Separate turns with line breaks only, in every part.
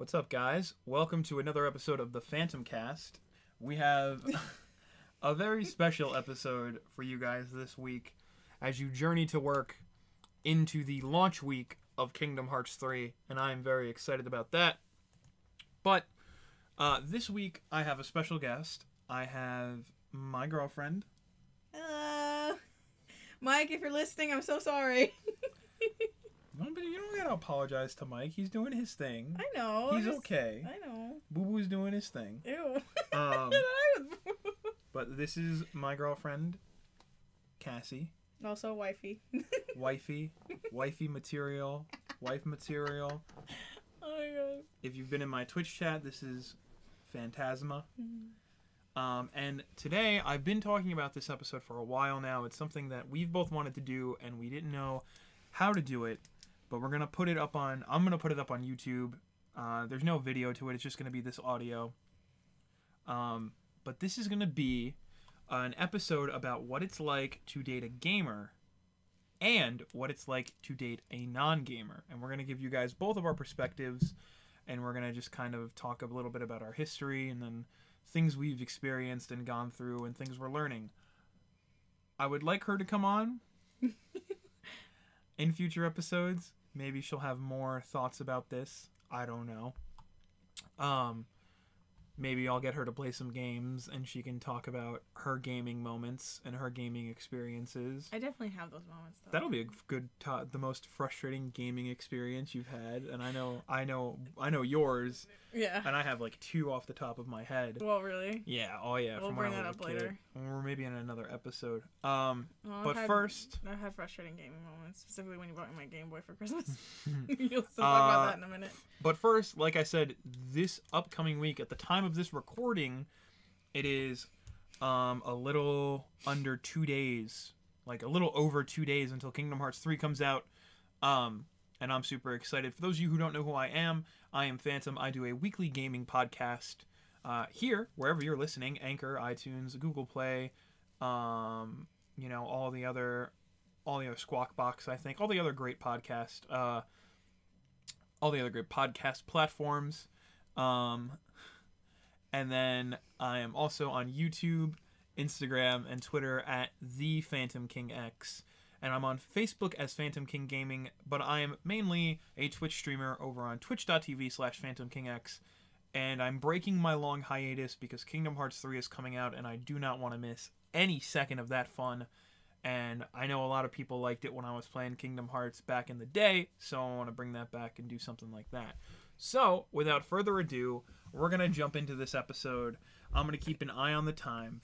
What's up, guys? Welcome to another episode of the Phantom Cast. We have a very special episode for you guys this week as you journey to work into the launch week of Kingdom Hearts 3, and I am very excited about that. But uh, this week, I have a special guest. I have my girlfriend.
Hello. Mike, if you're listening, I'm so sorry.
But you don't gotta apologize to Mike. He's doing his thing.
I know.
He's
just-
okay.
I know.
Boo Boo's doing his thing.
Ew.
Um, but this is my girlfriend, Cassie.
also wifey.
Wifey, wifey material, wife material.
oh my god.
If you've been in my Twitch chat, this is Phantasma. Um, and today, I've been talking about this episode for a while now. It's something that we've both wanted to do, and we didn't know how to do it. But we're gonna put it up on. I'm gonna put it up on YouTube. Uh, there's no video to it. It's just gonna be this audio. Um, but this is gonna be an episode about what it's like to date a gamer, and what it's like to date a non-gamer. And we're gonna give you guys both of our perspectives, and we're gonna just kind of talk a little bit about our history, and then things we've experienced and gone through and things we're learning. I would like her to come on in future episodes. Maybe she'll have more thoughts about this. I don't know. Um maybe I'll get her to play some games and she can talk about her gaming moments and her gaming experiences.
I definitely have those moments though.
That'll be a good to- the most frustrating gaming experience you've had and I know I know I know yours
yeah.
and I have like two off the top of my head.
Well, really.
Yeah, oh yeah,
We'll
from when
bring
I
that up
kid.
later.
Or maybe in another episode. Um,
Well,
but
had-
first,
I've had frustrating gaming moments, specifically when you bought me my Game Boy for Christmas. You'll still talk
Uh,
about that in a minute.
but first, like I said, this upcoming week, at the time of this recording, it is um, a little under two days, like a little over two days until Kingdom Hearts 3 comes out. Um, and I'm super excited. For those of you who don't know who I am, I am Phantom. I do a weekly gaming podcast uh, here, wherever you're listening Anchor, iTunes, Google Play, um, you know, all the other. All the other Squawk Box, I think, all the other great podcast, uh, all the other great podcast platforms. Um, and then I am also on YouTube, Instagram, and Twitter at the Phantom King X. And I'm on Facebook as Phantom King Gaming, but I am mainly a Twitch streamer over on twitch.tv slash Phantom King X. And I'm breaking my long hiatus because Kingdom Hearts 3 is coming out, and I do not want to miss any second of that fun. And I know a lot of people liked it when I was playing Kingdom Hearts back in the day, so I want to bring that back and do something like that. So, without further ado, we're going to jump into this episode. I'm going to keep an eye on the time.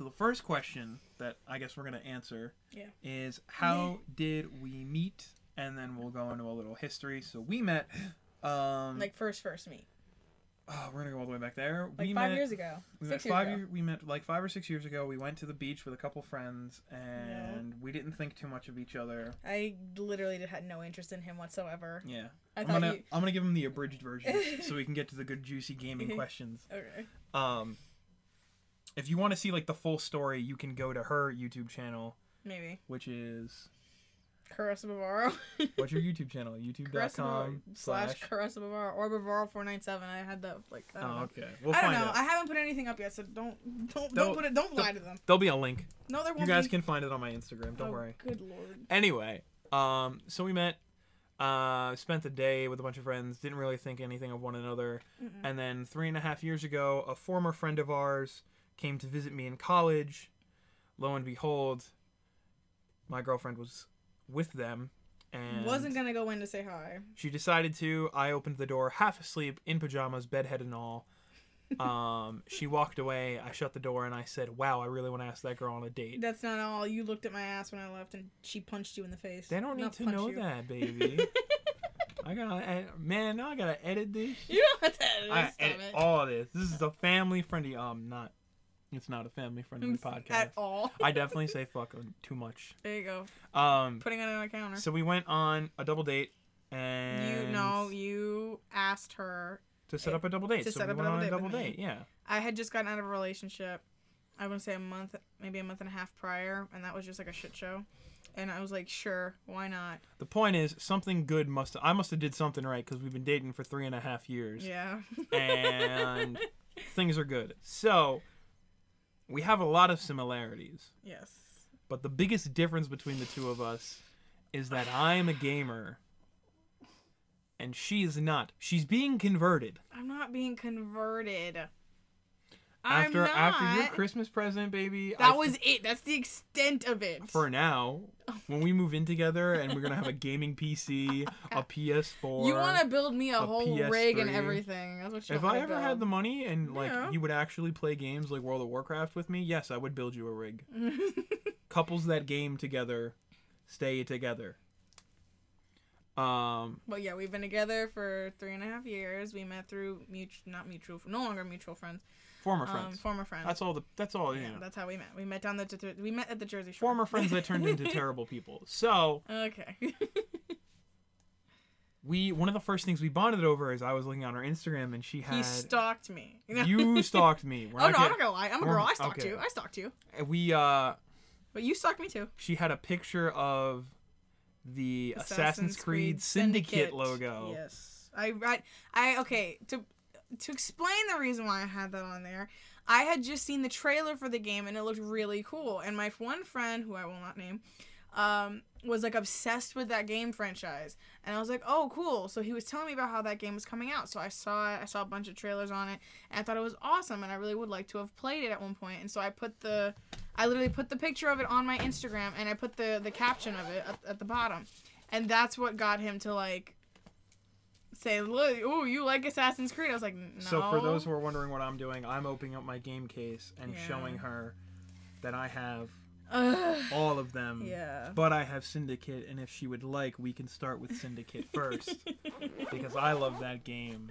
So, the first question that I guess we're going to answer
Yeah.
is How did we meet? And then we'll go into a little history. So, we met. Um,
Like first, first meet.
oh, we're going to go all the way back there.
Like
we
five
met,
years ago.
we
Six
met
years
five year, we met like five or six years ago. We went to the beach with a couple friends, and we didn't think too much of each other.
I literally had no interest in him whatsoever.
Yeah,
I
I'm gonna
you.
I'm gonna give him the abridged version so we can get to the good juicy gaming questions.
Okay.
Um, if you want to see like the full story, you can go to her YouTube channel,
Maybe.
which is
Caressa Bavaro.
what's your YouTube channel? YouTube.com
slash
slash.
Caressa Bavaro or Bavaro four nine seven. I had that like I don't
Oh,
know.
okay. We'll
I don't
find
know.
out.
I haven't put anything up yet, so don't don't
Don't-
don't put it. Don't lie to them.
There'll be a link.
No, there won't
You guys
be.
can find it on my Instagram. Don't
oh,
worry.
Good lord.
Anyway, um, so we met, uh, spent the day with a bunch of friends, didn't really think anything of one another.
Mm-mm.
And then three and a half years ago, a former friend of ours came to visit me in college. Lo and behold, my girlfriend was with them. And
Wasn't gonna go in to say hi.
she decided to. I opened the door, half asleep, in pajamas, bedhead and all. Um, she walked away. I shut the door and I said, "Wow, I really want to ask that girl on a date."
That's not all. You looked at my ass when I left, and she punched you in the face.
They don't need to know
you.
that, baby. I gotta, man. Now I gotta edit this.
You don't have to edit.
I edit
it.
all this. This is a family friendly. Um, not. It's not a family friendly podcast.
At all.
I definitely say fuck too much.
There you go.
Um,
Putting it on a counter.
so we went on a double date, and
you know, you asked her.
to set up a double date.
to
so
set
we
up a
went on a
double date me.
Yeah.
I had just gotten out of a relationship. I want to say a month, maybe a month and a half prior, and that was just like a shit show. and I was like, sure, why not?
The point is, something good must. I must have did something right because we've been dating for three and a half years,
Yeah.
and things are good. So we have a lot of similarities,
yes.
but the biggest difference between the two of us is that I'm a gamer, and she is not. She's being converted.
I'm not being converted.
After
I'm not.
after your Christmas present, baby.
that
I
was it. That's the extent of it.
for now. When we move in together and we're gonna have a gaming PC, a PS4.
you want to build me a,
a
whole rig and everything. That's what you
If I ever had the money and like
Yeah.
you would actually play games like World of Warcraft with me, yes, I would build you a rig. Couples that game together, stay together. Um,
but yeah, we've been together for three and a half years. We met through mutual, not mutual, no longer mutual friends.
Former
Um,
friends.
former friends.
that's all. The that's all. You
yeah,
know.
that's how we met. We met down the we met at the Jersey Shore.
Former friends that turned into terrible people. So
Okay.
we one of the first things we bonded over is I was looking on her Instagram and she had
he stalked me. You, know?
you stalked me. We're
oh
not
no, I'm not gonna lie. I'm a girl. I stalked
okay.
you. I stalked you.
we uh
But you stalked me too.
she had a picture of the Assassin's, Creed, Syndicate, logo.
Yes. I, I I okay, to to explain the reason why I had that on there, I had just seen the trailer for the game and it looked really cool. And my one friend, who I will not name, um, was like obsessed with that game franchise. And I was like, oh, cool. So he was telling me about how that game was coming out. So I saw it. I saw a bunch of trailers on it. And I thought it was awesome. And I really would like to have played it at one point. And so I put the, I literally put the picture of it on my Instagram and I put the, the caption of it at, at the bottom. And that's what got him to like say, look, oh, you like Assassin's Creed. I was like, no.
So for those who are wondering what I'm doing, I'm opening up my game case and
Yeah.
showing her that I have
Ugh.
all of them.
yeah.
But I have Syndicate, and if she would like, we can start with Syndicate first because I love that game,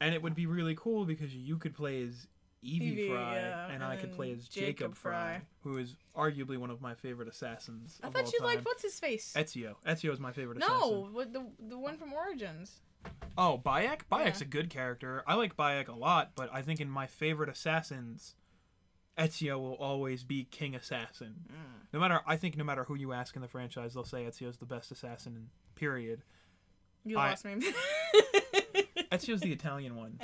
and it would be really cool because you could play as Evie,
Evie,
Frye,
yeah,
and,
and
I could play as Jacob,
Jacob
Frye,
Frye.
who is arguably one of my favorite assassins
I
of all
thought you
time.
liked what's his face?
Ezio. Ezio is my favorite
no,
assassin.
the the one from Origins.
Oh, Bayek? Bayek's
Yeah.
a good character. I like Bayek a lot, but I think in my favorite assassins, Ezio will always be King Assassin.
Mm.
No matter, I think no matter who you ask in the franchise, they'll say Ezio's the best assassin. Period.
You
I-
lost me.
Ezio's the Italian one.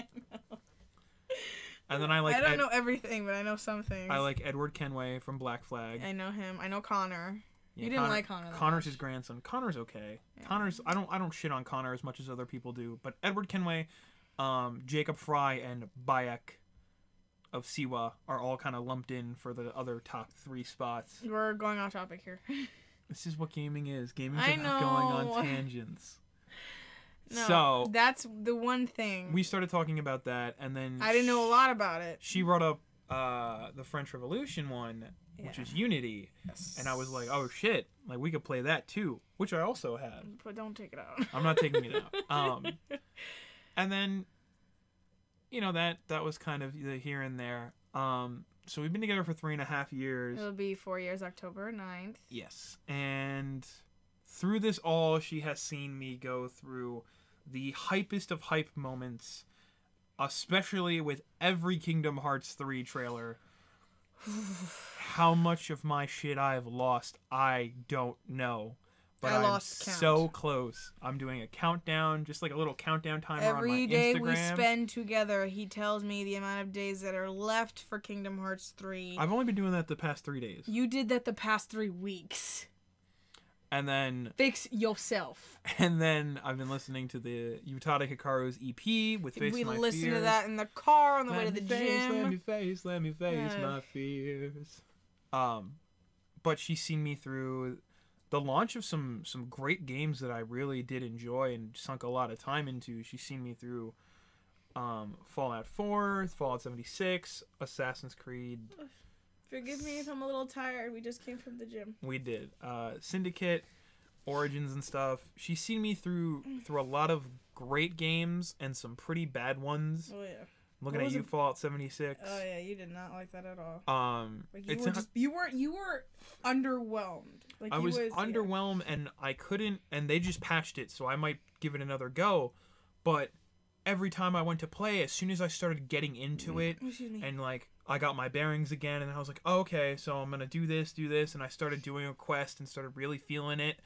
And then I like
I don't
Ed-
know everything, but I know some things.
I like Edward Kenway from Black Flag.
I know him. I know Connor.
Yeah,
you didn't like Connor
Connor's
much.
his grandson. Connor's okay.
Yeah.
Connor's I don't I don't shit on Connor as much as other people do, but Edward Kenway, um, Jacob Frye, and Bayek of Siwa are all kind of lumped in for the other top three spots.
We're going off topic here.
This is what gaming is. Gaming's
I
about going on tangents.
No,
so
that's the one thing.
we started talking about that, and then
I didn't know a lot about it.
She brought up uh, the French Revolution one, which
Yeah.
is Unity, and I was like, oh shit, like we could play that too, which I also have.
But don't take it out.
I'm not taking it out. Um, and then, you know that that was kind of the here and there. Um, so we've been together for three and a half years.
It'll be four years, October 9th.
Yes, and through this all, she has seen me go through the hypest of hype moments, especially with every Kingdom Hearts 3 trailer. How much of my shit I have lost, I don't know. But
I
am
count.
so close. I'm doing a countdown, just like a little countdown timer on my
Every day
Instagram.
we spend together, he tells me the amount of days that are left for Kingdom Hearts 3.
I've only been doing that the past three days,
You did that the past three weeks.
And then
Fix yourself.
and then I've been listening to the Utada Hikaru's EP with Face
we
My
listened to that in the car on the way to the
face, Let me face, let me face
Yeah.
my fears. Um, but she's seen me through the launch of some some great games that I really did enjoy and sunk a lot of time into. She's seen me through um, Fallout 4, Fallout 76, Assassin's Creed.
Forgive me if I'm a little tired. We just came from the gym.
We did uh, Syndicate, Origins, and stuff. She's seen me through through a lot of great games and some pretty bad ones.
Oh yeah.
Looking at you,
it?
Fallout 76.
Oh yeah, you did not like that at all.
Um,
Like you
it's
were
not-
just you were you were underwhelmed. Like
I
you
was
yeah.
underwhelmed and I couldn't and they just patched it so I might give it another go but every time I went to play as soon as I started getting into it and like I got my bearings again, and I was like, oh, okay, so I'm gonna do this, do this, and I started doing a quest and started really feeling it.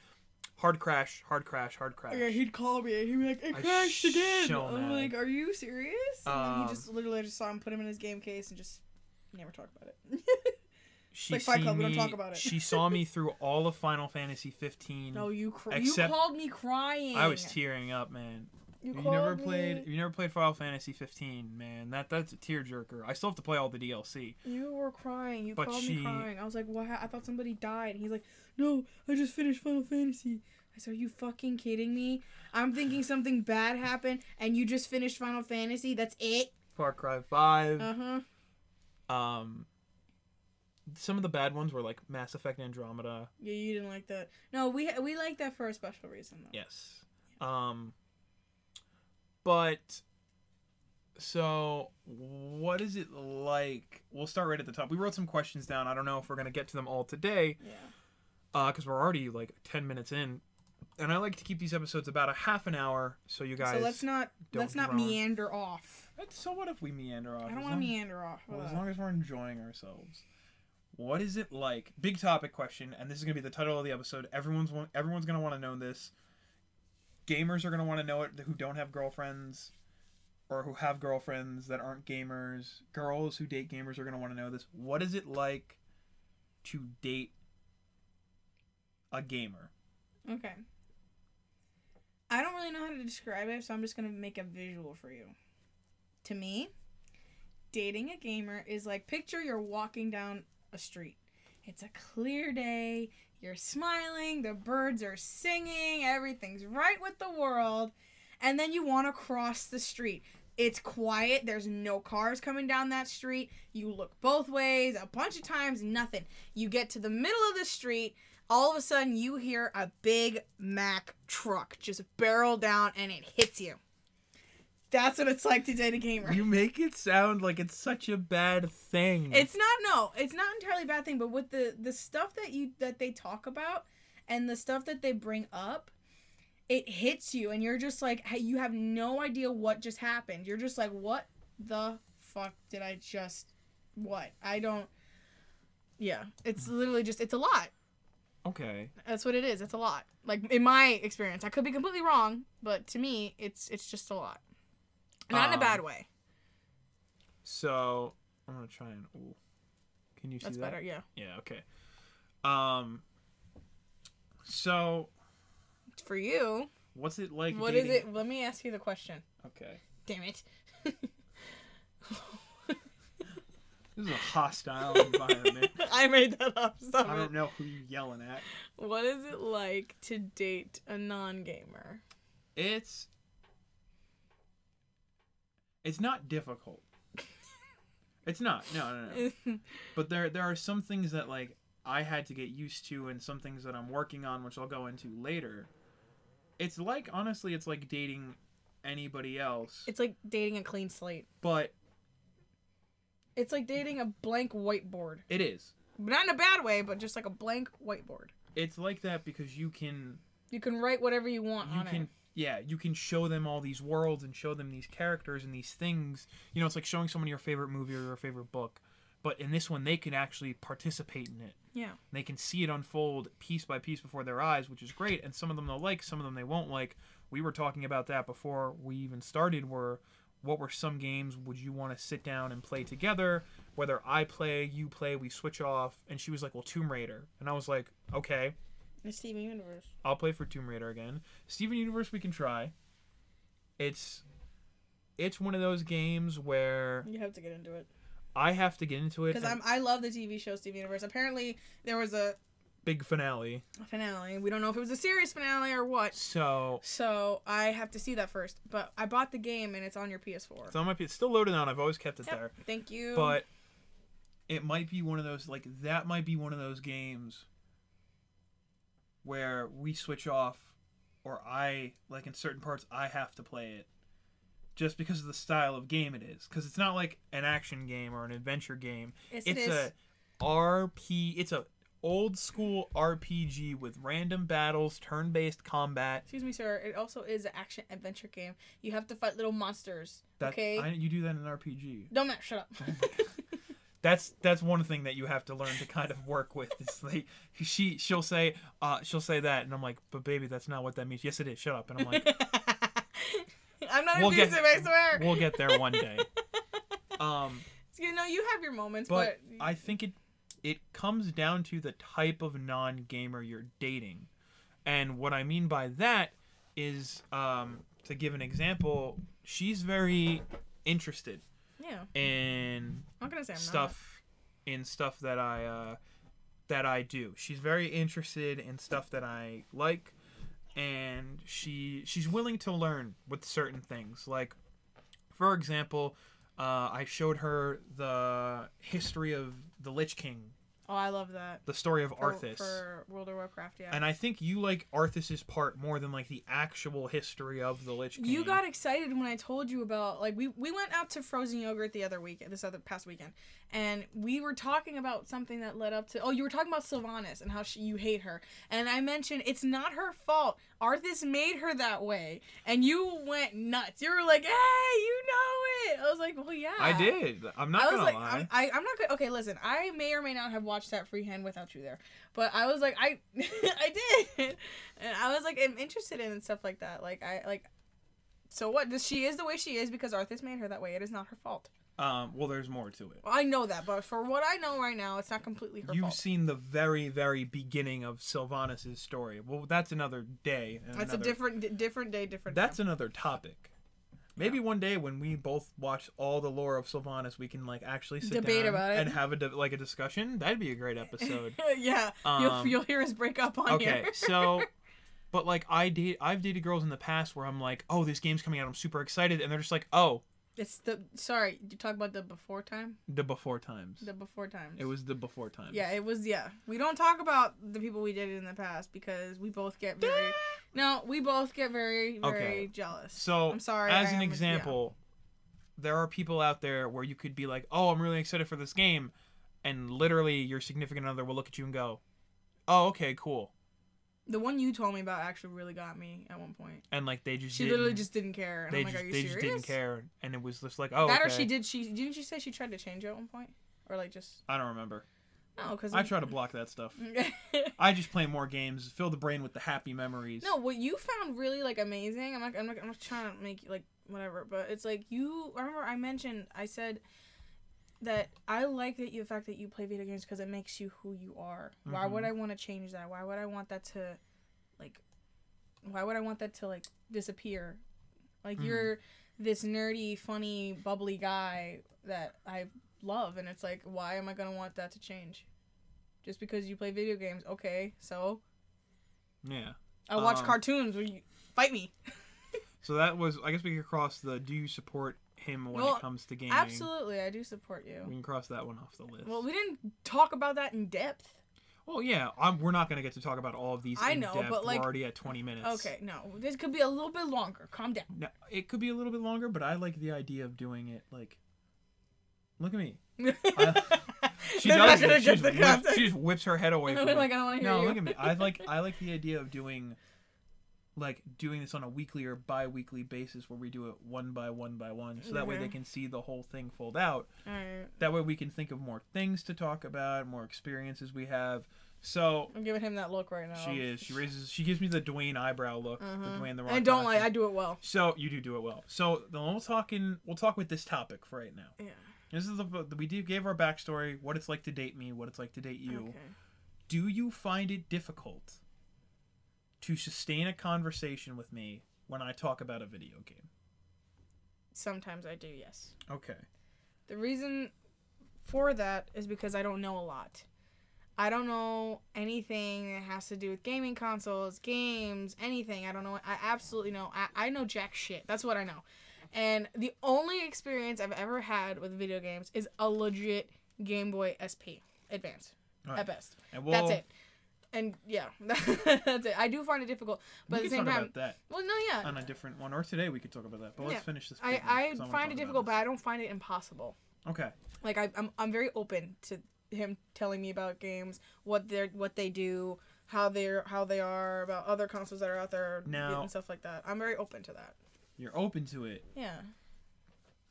Hard crash, hard crash, hard crash.
Yeah, he'd call me and he'd be like, "It
I
crashed again." I'm like, "Are you serious?" And then
Um,
he just literally just saw him put him in his game case and just never talk about it.
She
like Fight Club, we don't
me-
talk about it.
she saw me through all of Final Fantasy 15.
no, you cr- you called me crying.
I was tearing up, man.
You,
You never
called
played. You never played Final Fantasy 15, man. That that's a tearjerker. I still have to play all the DLC.
You were crying. You
But
called
she-
me crying. I was like, "What? I thought somebody died." And he's like, "No, I just finished Final Fantasy." I said, "Are you fucking kidding me? I'm thinking something bad happened, and you just finished Final Fantasy. That's it."
Far Cry 5.
Uh huh.
Um, some of the bad ones were like Mass Effect Andromeda.
Yeah, you didn't like that. No, we we like that for a special reason though.
Yes. Um, but so what is it like? We'll start right at the top. We wrote some questions down. I don't know if we're gonna get to them all today.
Yeah.
uh because we're already like 10 minutes in and i like to keep these episodes about a half an hour so you guys
so let's not
don't
let's not meander off.
so what if we meander off
I don't want to meander off.
well, as long as we're enjoying ourselves what is it like big topic question and this is going to be the title of the episode everyone's everyone's going to want to know this gamers are going to want to know it who don't have girlfriends or who have girlfriends that aren't gamers girls who date gamers are going to want to know this what is it like to date a gamer
Okay. I don't really know how to describe it, so I'm just gonna make a visual for you. To me, dating a gamer is like picture you're walking down a street. It's a clear day, you're smiling, the birds are singing, everything's right with the world, and then you want to cross the street. It's quiet, there's no cars coming down that street. You look both ways a bunch of times, nothing. You get to the middle of the street, all of a sudden you hear a big Mack truck just barrel down and it hits you. That's what it's like to date a gamer.
You make it sound like it's such a bad thing.
It's not no, it's not entirely a bad thing, but with the the stuff that you that they talk about and the stuff that they bring up, it hits you and you're just like hey, you have no idea what just happened. You're just like what the fuck did I just what? I don't Yeah, it's literally just it's a lot.
okay.
That's what it is. It's a lot. Like in my experience, I could be completely wrong, but to me, it's it's just a lot. Not in a
Um,
bad way.
So I'm gonna try and. Ooh. Can you see
That's
that?
better. Yeah.
Yeah. Okay. Um. So
For you,
what's it like?
what is
dating-
it? Let me ask you the question.
Okay.
Damn it.
This is a hostile environment.
I made that up. Stop
I don't know who you're yelling at.
What is it like to date a non-gamer?
It's. It's not difficult. It's not. No, no, no. but there there are some things that like I had to get used to and some things that I'm working on which I'll go into later. It's like honestly it's like dating anybody else.
it's like dating a clean slate.
but
It's like dating a blank whiteboard.
it is.
Not in a bad way, but just like a blank whiteboard.
It's like that because you can
You can write whatever you want
you
on
can
it.
Yeah, you can show them all these worlds and show them these characters and these things. You know, it's like showing someone your favorite movie or your favorite book. But in this one they can actually participate in it.
Yeah.
They can see it unfold piece by piece before their eyes, which is great. And some of them they'll like, some of them they won't like. We were talking about that before we even started. Were what were some games would you want to sit down and play together? Whether I play, you play, we switch off. And she was like, "Well, Tomb Raider," and I was like, "Okay,
The Steven Universe.
I'll play for Tomb Raider again." Steven Universe, we can try. It's it's one of those games where
You have to get into it.
I have to get into it.
Because I'm I love the TV show Steven Universe. Apparently there was a
big finale.
finale. We don't know if it was a serious finale or what.
So
So I have to see that first. But I bought the game and it's on your PS4.
so it might be it's still loaded on. I've always kept it
Yep,
there.
Thank you.
but it might be one of those like that might be one of those games where we switch off or I like in certain parts I have to play it just because of the style of game it is cuz it's not like an action game or an adventure game
yes, it
it's a RP it's a old school RPG with random battles turn-based combat
Excuse me, sir. It also is an action adventure game. You have to fight little monsters.
that
okay.
I, you do that in an RPG
Don't matter. Shut up.
that's that's one thing that you have to learn to kind of work with. Is like she she'll say uh she'll say that, and I'm like, but baby, that's not what that means. Yes, it is. Shut up. And I'm like,
I'm not
We'll get-
abusive, I swear.
we'll get there one day. Um,
you know, you have your moments,
but
but,
I think it it comes down to the type of non gamer you're dating, and what I mean by that is um to give an example, she's very interested
yeah,
And
I'm gonna say I'm
stuff in stuff that I uh, that I do. She's very interested in stuff that I like, and she she's willing to learn with certain things. Like, for example, uh, I showed her the history of the Lich King,
not. Oh, I love that.
the story of
For,
Arthas.
for World of Warcraft, yeah.
and I think you like Arthas's part more than like the actual history of the Lich King.
You got excited when I told you about like we we went out to frozen yogurt the other week this other past weekend and we were talking about something that led up to oh you were talking about Sylvanas and how she, you hate her and I mentioned it's not her fault Arthas made her that way and you went nuts you were like hey you know it I was like well yeah
I did. I'm not
I was
gonna
like,
lie.
I'm, I, I'm not good. Okay, listen. I may or may not have watched that freehand without you there, but I was like, I, I did, and I was like, I'm interested in stuff like that. Like, I like. So what? Does she is the way she is because Arthas made her that way. It is not her fault.
um, well, there's more to it.
Well, I know that, but for what I know right now, it's not completely her
You've
fault.
seen the very, very beginning of Sylvanas' story. Well, that's another day. and
That's a different, d- different day, different.
That's
time.
another topic. Maybe one day when we both watch all the lore of Sylvanas, we can like actually sit
Debate
down
about it.
and have a de- like a discussion. That'd be a great episode.
yeah,
Um,
you'll you'll hear us break up on
okay,
here.
so, but like I date, I've dated girls in the past where I'm like, oh, this game's coming out, I'm super excited, and they're just like, oh,
it's the sorry. You talk about the before time.
the before times.
The before times.
It was the before times.
Yeah, it was. Yeah, we don't talk about the people we dated in the past because we both get very. No, we both get very, very
Okay.
jealous.
So,
I'm sorry.
as
I
an
yeah.
example, there are people out there where you could be like, "Oh, I'm really excited for this game," and literally your significant other will look at you and go, "Oh, okay, cool,"
the one you told me about actually really got me at one point.
and like they just
She literally just didn't care, and
they
I'm like,
just
"Are you
they
serious?"
just didn't care, and it was just like, "Oh,
that or she did. She didn't. She say she tried to change it at one point, or like just
I don't remember.
No, because
I try to block that stuff. I just play more games, fill the brain with the happy memories.
no, what you found really like amazing. I'm not. I'm not. I'm not trying to make like whatever, but it's like you. I remember I mentioned. I said that I like that you the fact that you play video games because it makes you who you are. Why would
Mhm.
I want to change that? Why would I want that to, like, why would I want that to like disappear? Like
Mhm.
you're this nerdy, funny, bubbly guy that I love, and it's like, why am I gonna want that to change? Just because you play video games, okay? So
Yeah.
I watch
Um,
cartoons. Where you fight me.
So that was. I guess we could cross the. Do you support him when
Well,
it comes to gaming?
Absolutely, I do support you.
We can cross that one off the list.
Well, we didn't talk about that in depth.
Well, yeah, I'm, we're not going to get to talk about all of these.
I
in
know,
depth.
but, like-
we're already at 20 minutes.
Okay, no, this could be a little bit longer. Calm down.
No, it could be a little bit longer, but I like the idea of doing it like. Look at me. She
They're
does.
gonna
It. She,
get
just
the
whips,
context.
she just whips her head away from me.
like, I don't want to hear
no,
you.
look at me. I like I like the idea of doing like doing this on a weekly or bi-weekly basis where we do it one by one by one so that way they
Mhm.
can see the whole thing fold out
Alright,
that way we can think of more things to talk about more experiences we have so
I'm giving him that look right now.
she is she raises she gives me the Dwayne eyebrow look the Dwayne the Rock
And don't lie,
Johnson.
I do it well.
so you do do it well so then we'll talk in we'll talk with this topic for right now
Yeah.
This is the we did gave our backstory what it's like to date me what it's like to date you
Okay.
do you find it difficult to sustain a conversation with me when I talk about a video game?
Sometimes I do, yes.
Okay.
The reason for that is because I don't know a lot. I don't know anything that has to do with gaming consoles, games, anything. I don't know. I absolutely know. I, I know jack shit. That's what I know. And the only experience I've ever had with video games is a legit Game Boy SP Advance
Alright.
at best.
And we'll,
That's it. And yeah, that's it. I do find it difficult, but
we
at the same
talk
time,
about that
well, no, yeah,
on a different one, or today we could talk about that. But let's finish this.
I I find it difficult, but I don't find it impossible.
Okay.
Like I, I'm, I'm very open to him telling me about games, what they're, what they do, how they're, how they are about other consoles that are out there,
Now-
and stuff like that. I'm very open to that.
You're open to it.
Yeah.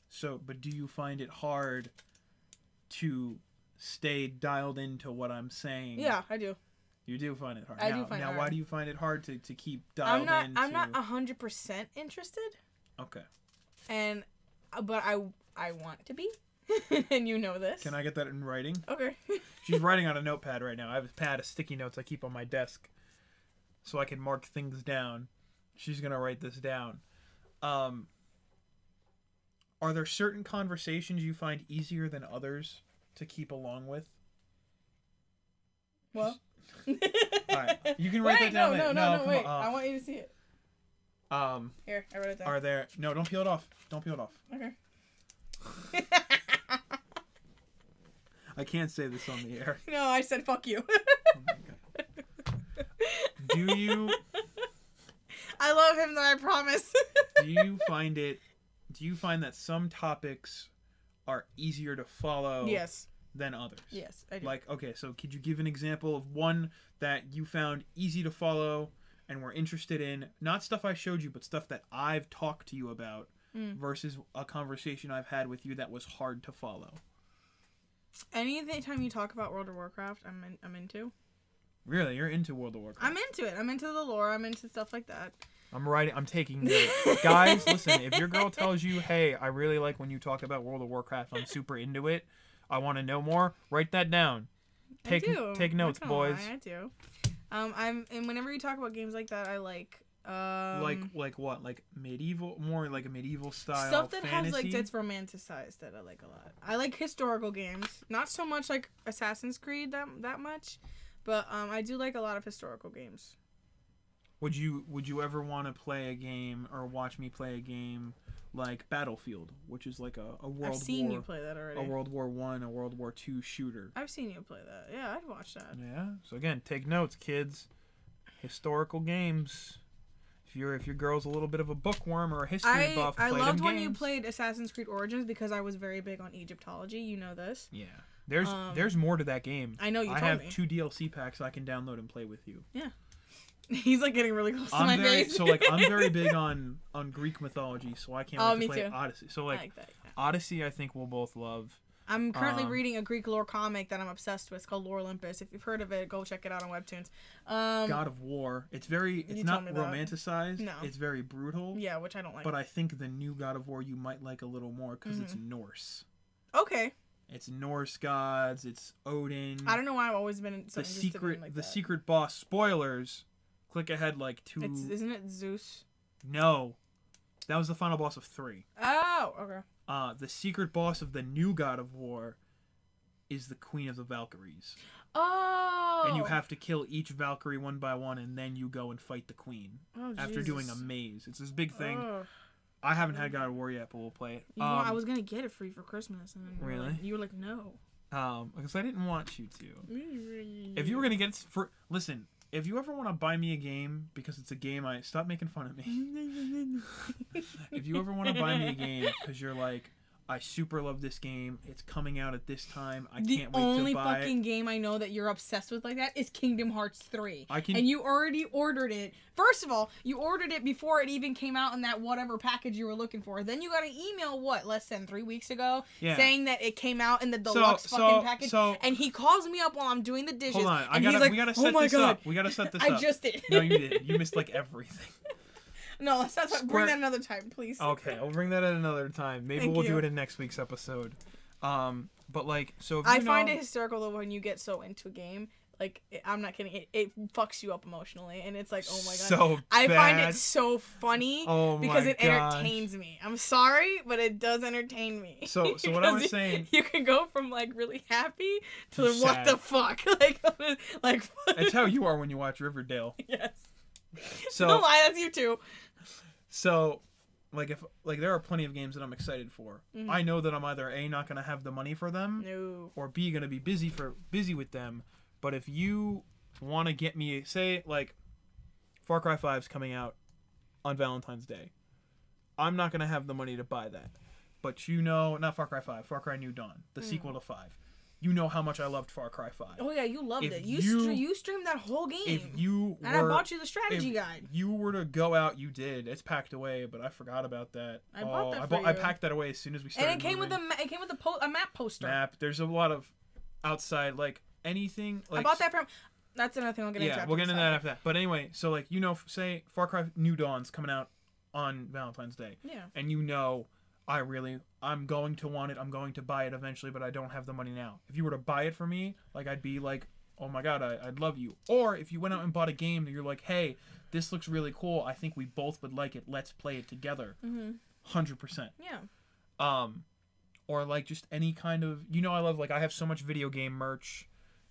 So, but do you find it hard to stay dialed into what I'm saying.
Yeah, I do.
You do find it hard.
I
now,
do find it
now why do you find it hard to, to keep dialed
I'm not.
into
I'm not hundred percent interested,
Okay.
and uh, but I I want to be, and you know this.
Can I get that in writing?
Okay.
She's writing on a notepad right now. I have a pad of sticky notes I keep on my desk so I can mark things down. She's going to write this down. Um, are there certain conversations you find easier than others to keep along with?
well.
You can write
wait,
that down
No,
later.
no,
No,
no, wait.
on,
I want you to see it.
Um,
Here, I wrote it down.
are there No, don't peel it off. Don't peel it off.
Okay.
I can't say this on the air.
no, I said fuck you.
Oh my God. Do you
I love him though, I promise.
Do you find it do you find that some topics are easier to follow
yes.
than others?
Yes, I do.
Like, okay, so could you give an example of one that you found easy to follow and were interested in? Not stuff I showed you, but stuff that I've talked to you about
Mm.
versus a conversation I've had with you that was hard to follow.
Any time you talk about World of Warcraft, I'm in, I'm into.
Really, you're into World of Warcraft.
I'm into it. I'm into the lore. I'm into stuff like that.
I'm writing. I'm taking notes. Guys, listen. If your girl tells you, "Hey, I really like when you talk about World of Warcraft. I'm super into it. I want to know more." Write that down. Take
I do.
take notes, boys.
I do. Um, I'm and whenever you talk about games like that, I like um
like like what? Like medieval, more like a medieval style
stuff that
fantasy.
has like that's romanticized that I like a lot. I like historical games, not so much like Assassin's Creed that that much, but um, I do like a lot of historical games.
Would you would you ever want to play a game or watch me play a game like Battlefield, which is like a, a World
I've seen
War
you play that already.
a World War One, a World War Two shooter?
I've seen you play that. Yeah, I'd watch that.
Yeah. So again, take notes, kids. Historical games. If you're if your girl's a little bit of a bookworm or a history
I
buff,
I loved
them
when you played Assassin's Creed Origins because I was very big on Egyptology. You know this.
Yeah. There's
Um,
there's more to that game.
I know you
I have
me.
two DLC packs I can download and play with you.
He's like getting really close to my
I'm very
face.
so like I'm very big on on Greek mythology, so I can't
Oh,
wait to play
too.
Odyssey. So
I
like
like that. yeah.
Odyssey, I think we'll both love.
I'm currently
Um,
reading a Greek lore comic that I'm obsessed with. It's called Lore Olympus. If you've heard of it, go check it out on Webtoons. Um,
God of War. It's very it's not romanticized.
No.
It's very brutal.
yeah, which I don't like.
But I think the new God of War you might like a little more because it's
Mm-hmm.
Norse.
okay,
It's Norse gods. It's Odin.
I don't know why I've always been so
the secret
like
the
that.
secret boss. Spoilers. Click ahead like two.
It's, isn't it Zeus?
no, that was the final boss of three.
Oh, okay.
Uh, the secret boss of the new God of War is the Queen of the Valkyries,
Oh.
and you have to kill each Valkyrie one by one, and then you go and fight the Queen
oh,
after doing a maze. It's this big thing.
Ugh.
I haven't had God of War yet, but we'll play it.
You know,
Um,
I was gonna get it for you for Christmas, and then you were
Really?
like, you were like, no.
um, because I didn't want you to. If you were gonna get s- for listen, if you ever want to buy me a game because it's a game I stop making fun of me. if you ever want to buy me a game because you're like, I super love this game. It's coming out at this time. I
the
can't wait to buy it.
The only fucking
it.
game I know that you're obsessed with like that is Kingdom Hearts 3.
I can.
And you already ordered it. First of all, you ordered it before it even came out in that whatever package you were looking for. Then you got an email, what, less than three weeks ago,
yeah.
saying that it came out in the deluxe
so
fucking package.
so
and he calls me up while I'm doing the dishes.
hold on. I gotta
he's like,
we gotta
oh
set
my
this
god.
up. We gotta set this
I
up.
just did.
no, you did. You missed like everything.
no, let's not talk- bring that another time, please.
Okay, I'll bring that at another time. Maybe
Thank
we'll
you.
do it in next week's episode. Um, but like, so if
I
you
find it hysterical though when you get so into a game. Like I'm not kidding, it, it fucks you up emotionally, and it's like, oh my god.
So
I find it so funny
Oh
because it
gosh.
entertains me. I'm sorry, but it does entertain me.
So- so what I was
Because you-
saying-
you can go from like really happy to, what the fuck, like, like.
It's how you are when you watch Riverdale.
yes.
So
Don't lie, that's you too.
So, like if like there are plenty of games that I'm excited for.
Mhm.
I know that I'm either a not gonna have the money for them,
No.
or b gonna be busy for busy with them. But if you want to get me, say like Far Cry 5's coming out on Valentine's Day, I'm not gonna have the money to buy that. But you know, not Far Cry 5, Far Cry New Dawn, the
Mm.
sequel to 5. You know how much I loved Far Cry 5.
Oh yeah, you loved
If
it. You
you-
stre- you streamed that whole game.
if you
and I bought you the strategy
if
guide.
you were to go out, you did. It's packed away, but I forgot about that.
I bought
Oh,
that
I
for
I
you.
packed that away as soon as we
And
started.
it came with a it came with a po- a map poster.
map. There's a lot of outside like anything like
I bought that from. That's another thing I'll get into.
yeah we'll get into that after that but anyway so like you know f- say far cry new dawn's coming out on valentine's day
Yeah.
and you know i really i'm going to want it i'm going to buy it eventually but i don't have the money now. If you were to buy it for me like i'd be like oh my god I, i'd love you. Or if you went out and bought a game and you're like hey this looks really cool. I think we both would like it. Let's play it together.
Mm-hmm.
100%
Yeah.
um or like just any kind of you know i love like i have so much video game merch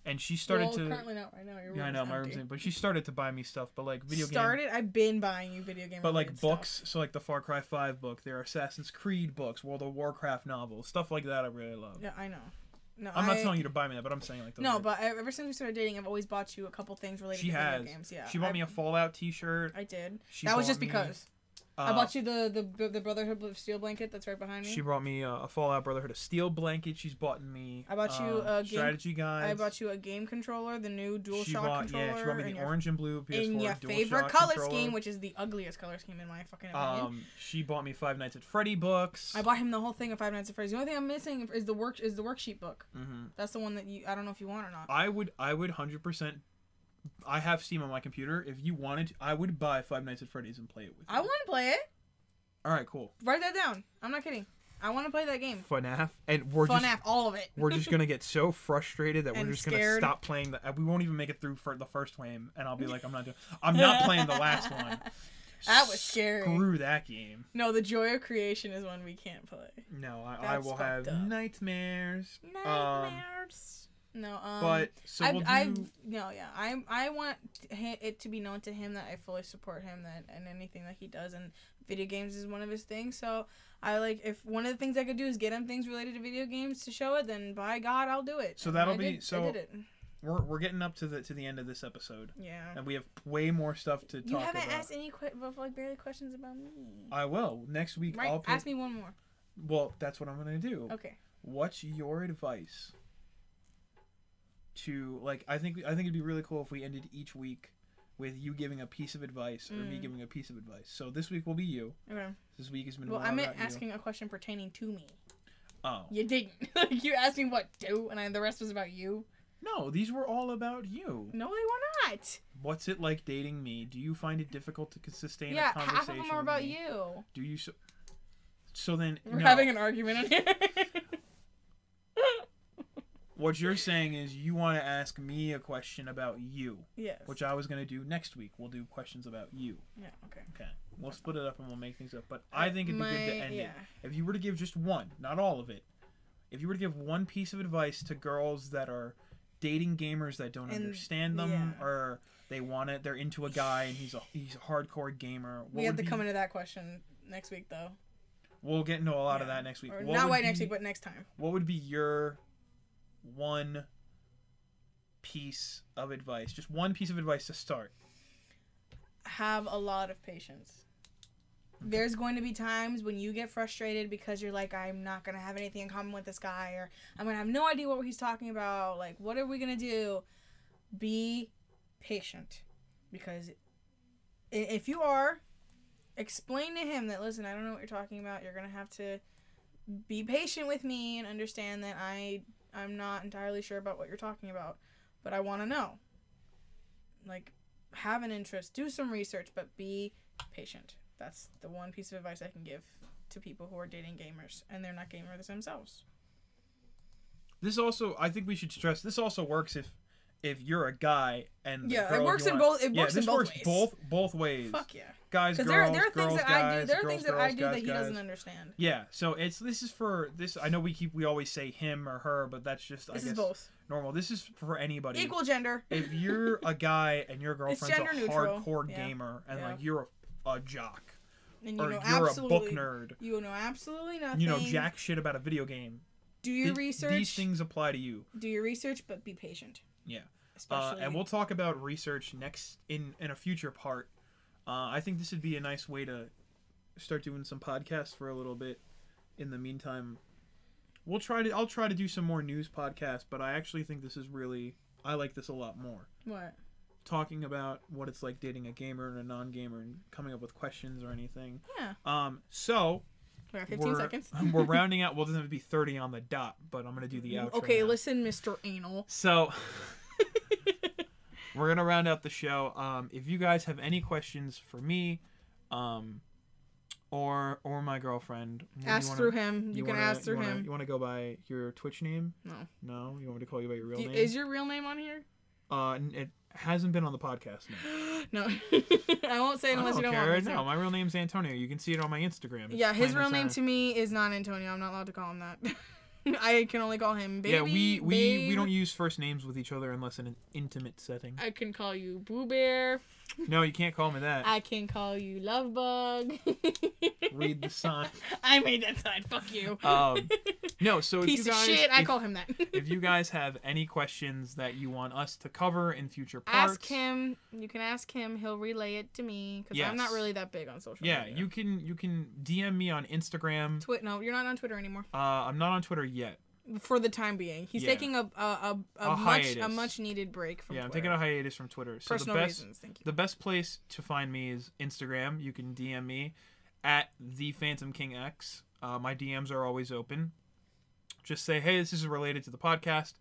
and she started
well,
to
currently not right now. Your
yeah i know my room's
empty.
but she started to buy me stuff but like video game
Started. I've been buying you video game.
but like
related stuff.
books so like the far cry 5 book there are assassin's creed books world of warcraft novels stuff like that i really love
Yeah, I know. No,
i'm not
I-
telling you to buy me that but i'm saying like those
No,
are-
but I- ever since we started dating, I've always bought you a couple things related
she
to
has
video games. Yeah.
she bought
I,
me a fallout t-shirt
I did.
she
that was just
me,
because
uh,
I bought you the the the Brotherhood of Steel blanket that's right behind me.
she brought me uh, a fallout brotherhood of steel blanket she's bought me
I bought you
uh,
a game-
strategy guide.
I bought you a game controller, the new DualShock
she bought
controller,
yeah she bought me the
your,
orange and blue PS4
in your favorite color
controller.
scheme, which is the ugliest color scheme in my fucking opinion.
Um, she bought me Five Nights at Freddy books.
I bought him the whole thing of Five Nights at Freddy's. The only thing I'm missing is the work is the worksheet book.
hmm
That's the one that you I don't know if you want or not.
I would, I would hundred percent. I have Steam on my computer. If you wanted, I would buy Five Nights at Freddy's and play it with. You.
I want to play it.
All right, cool.
Write that down. I'm not kidding. I want to play that game.
FNAF, and we're
Fun
just
app, all of it.
we're just gonna get so frustrated that we're
And
just gonna stop playing the. We won't even make it through for the first game, and I'll be like, I'm not doing. I'm not playing the last one.
That was scary.
Screw that game.
No, the joy of creation is one we can't play.
No, I, I will have
up.
nightmares. Um,
Nightmares. No, um,
but so
I,
we'll do.
I, no, yeah, I, I want it to be known to him that I fully support him that and anything that he does, and video games is one of his things. So I like if one of the things I could do is get him things related to video games to show it, then by God, I'll do it.
So that'll be- so-
I did it.
we're we're getting up to the to the end of this episode,
Yeah.
and we have way more stuff to
You
talk
haven't
about.
asked any que- like barely questions about me.
I will next week.
right?
I'll pick,
Ask me one more.
Well, that's what I'm gonna do.
Okay.
What's your advice to like? I think I think it'd be really cool if we ended each week with you giving a piece of advice or me
Mm.
giving a piece of advice. So this week will be you.
Okay.
This week has been.
Well, I meant
about you.
asking a question pertaining to me.
Oh
You didn't. like you asked me what do, and I, the rest was about you.
no, these were all about you.
No, they were not.
What's it like dating me? Do you find it difficult to sustain
yeah,
a conversation?
Yeah, half of them are about you.
Do you so? So then,
We're
no.
having an argument on here.
What you're saying is you want to ask me a question about you,
yes.
which I was gonna do next week. We'll do questions about you.
yeah. Okay.
Okay, we'll split it up and we'll make things up. But I think it'd be good to end
yeah.
it. If you were to give just one, not all of it, if you were to give one piece of advice to girls that are dating gamers that don't
And-
understand them
yeah.
or they want it, they're into a guy and he's a he's a hardcore gamer. What
We have to
be-
come into that question next week, though.
We'll get into a lot of that next week.
Or
What
not wait next week, but next time.
What would be your one piece of advice? Just one piece of advice to start.
Have a lot of patience. There's going to be times when you get frustrated because you're like, I'm not gonna have anything in common with this guy, or I'm gonna have no idea what he's talking about. Like, what are we gonna do? Be patient, because if you are, explain to him that listen, I don't know what you're talking about. You're gonna have to be patient with me and understand that I I'm not entirely sure about what you're talking about, but I want to know. Like, have an interest, do some research, but be patient. That's the one piece of advice I can give to people who are dating gamers and they're not gamers themselves.
This also, I think we should stress. This also works if if you're a guy and the
Yeah, it works in
want-
both- it
yeah,
works in both
works
ways.
both both ways.
Fuck yeah.
Guys, girls,
there, there are
girls,
things that
guys,
I do. There are
girls,
things that
girls,
I do
guys,
that he doesn't understand.
Yeah, so it's this is for this. I know we keep we always say him or her, but that's just I
This
guess
is both
normal. This is for anybody.
equal gender.
If you're a guy and your girlfriend's a
neutral.
hardcore
Yeah.
gamer and
Yeah.
like you're a, a jock
And you
or
know
you're a book nerd,
You know absolutely nothing.
you know jack shit about a video game.
Do your
Th-
research.
These things apply to you.
Do your research, but be patient.
Yeah. Uh, and we'll talk about research next in in a future part. Uh, I think this would be a nice way to start doing some podcasts for a little bit. In the meantime, we'll try to. I'll try to do some more news podcasts, but I actually think this is really. I like this a lot more.
what?
Talking about what it's like dating a gamer and a non-gamer, and coming up with questions or anything.
Yeah.
Um. So,
We got 15
we're,
seconds.
we're rounding out. Well, it doesn't have to be 30 on the dot, but I'm gonna do the outro.
Okay,
now.
listen, Mr. Anal.
So we're gonna round out the show. Um, if you guys have any questions for me, um, or or my girlfriend, you
ask
wanna-
through him. You, can
wanna-
ask through
you wanna,
him.
You want to go by your Twitch name?
No.
No. You want me to call you by your real
Do-
name?
Is your real name on here?
uh, it hasn't been on the podcast. No.
no. I won't say it unless you
don't
don't
care.
want me to.
No, my real name's Antonio. You can see it on my Instagram. It's
Yeah, his real name to me is not Antonio. I'm not allowed to call him that. I can only call him baby.
yeah, we we, we don't use first names with each other unless in an intimate setting.
I can call you Boo Bear.
No, you can't call me that.
I can call you Love Bug.
Read the sign.
I made that sign. Fuck you.
Um, no, so if
Piece
you guys,
of shit. I
if,
call him that.
if you guys have any questions that you want us to cover in future parts,
ask him. You can ask him. He'll relay it to me because I'm not really that big on social
Yeah,
media.
you can you can DM me on Instagram.
Twi- no, you're not on Twitter anymore.
Uh, I'm not on Twitter yet.
For the time being, he's
Yeah.
taking a a, a, a,
A
much a much needed break from
yeah, I'm taking a hiatus from Twitter. So
personal
the best
reasons. Thank you.
the best place to find me is Instagram. You can DM me at the Phantom King X. Uh, my DMs are always open. Just say, hey, this is related to the podcast.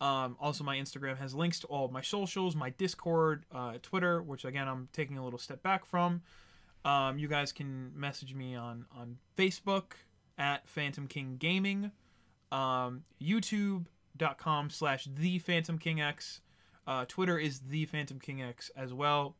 Um, also, my Instagram has links to all of my socials, my Discord, uh, Twitter, which again I'm taking a little step back from. Um, you guys can message me on on Facebook at Phantom King Gaming, um, YouTube.com slash the Phantom King X. Uh, Twitter is the Phantom King X as well.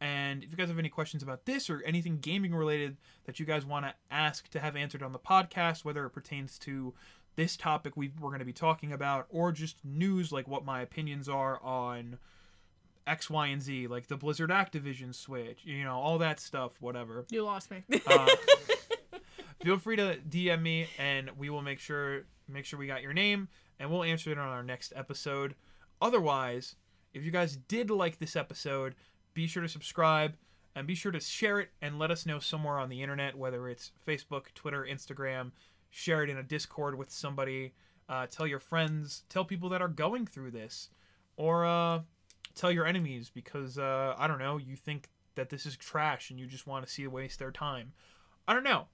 And if you guys have any questions about this or anything gaming related that you guys want to ask to have answered on the podcast, whether it pertains to this topic we we're going to be talking about or just news like what my opinions are on X, Y, and Z, like the Blizzard Activision switch, you know, all that stuff, whatever.
You lost me.
Uh, feel free to DM me, and we will make sure make sure we got your name, and we'll answer it on our next episode. Otherwise, if you guys did like this episode, be sure to subscribe and be sure to share it and let us know somewhere on the internet, whether it's Facebook, Twitter, Instagram. Share it in a Discord with somebody. Uh, tell your friends. Tell people that are going through this, or uh, tell your enemies because uh, I don't know. You think that this is trash and you just want to see waste their time. I don't know.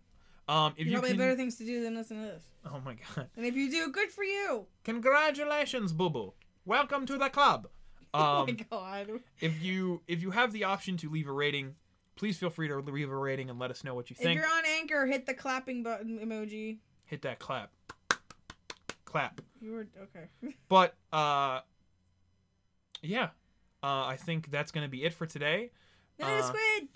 Um, if
you
you
probably
can,
have better things to do than listen to this.
oh my god,
And if you do, good for you.
congratulations, boo boo. Welcome to the club.
oh
Um,
my god.
if you if you have the option to leave a rating, please feel free to leave a rating and let us know what you think.
If you're on Anchor, hit the clapping button emoji.
Hit that clap, clap.
You were okay.
But uh, yeah, uh, I think that's gonna be it for today. Uh,
squid.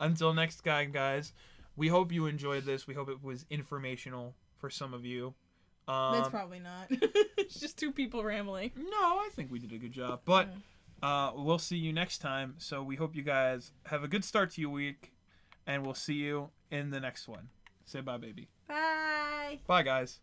Until next time, guys. We hope you enjoyed this. We hope it was informational for some of you. Um,
That's probably not. it's just two people rambling.
No, I think we did a good job. But uh, we'll see you next time. So we hope you guys have a good start to your week, and we'll see you in the next one. Say bye, baby.
Bye.
Bye, guys.